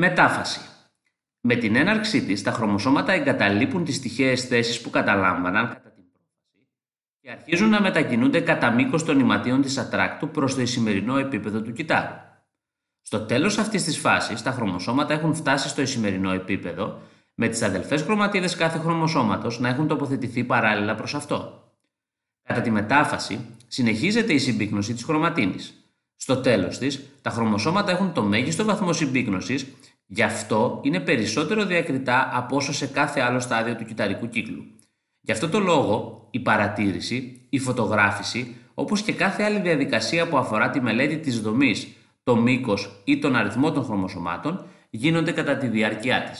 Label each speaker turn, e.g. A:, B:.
A: Μετάφαση. Με την έναρξή της, τα χρωμοσώματα εγκαταλείπουν τις τυχαίες θέσεις που καταλάμβαναν κατά την πρόφαση και αρχίζουν να μετακινούνται κατά μήκος των ηματίων της ατράκτου προς το ισημερινό επίπεδο του κυτάρου. Στο τέλος αυτής της φάσης, τα χρωμοσώματα έχουν φτάσει στο ισημερινό επίπεδο, με τις αδελφές χρωματίδες κάθε χρωμοσώματος να έχουν τοποθετηθεί παράλληλα προς αυτό. Κατά τη μετάφαση, συνεχίζεται η συμπίκνωση της χρωματίνης. Στο τέλος της, τα χρωμοσώματα έχουν το μέγιστο βαθμό συμπίκνωσης, γι' αυτό είναι περισσότερο διακριτά από όσο σε κάθε άλλο στάδιο του κυταρικού κύκλου. Γι' αυτό το λόγο, η παρατήρηση, η φωτογράφηση, όπως και κάθε άλλη διαδικασία που αφορά τη μελέτη της δομής, το μήκος ή τον αριθμό των χρωμοσωμάτων, γίνονται κατά τη διάρκεια της.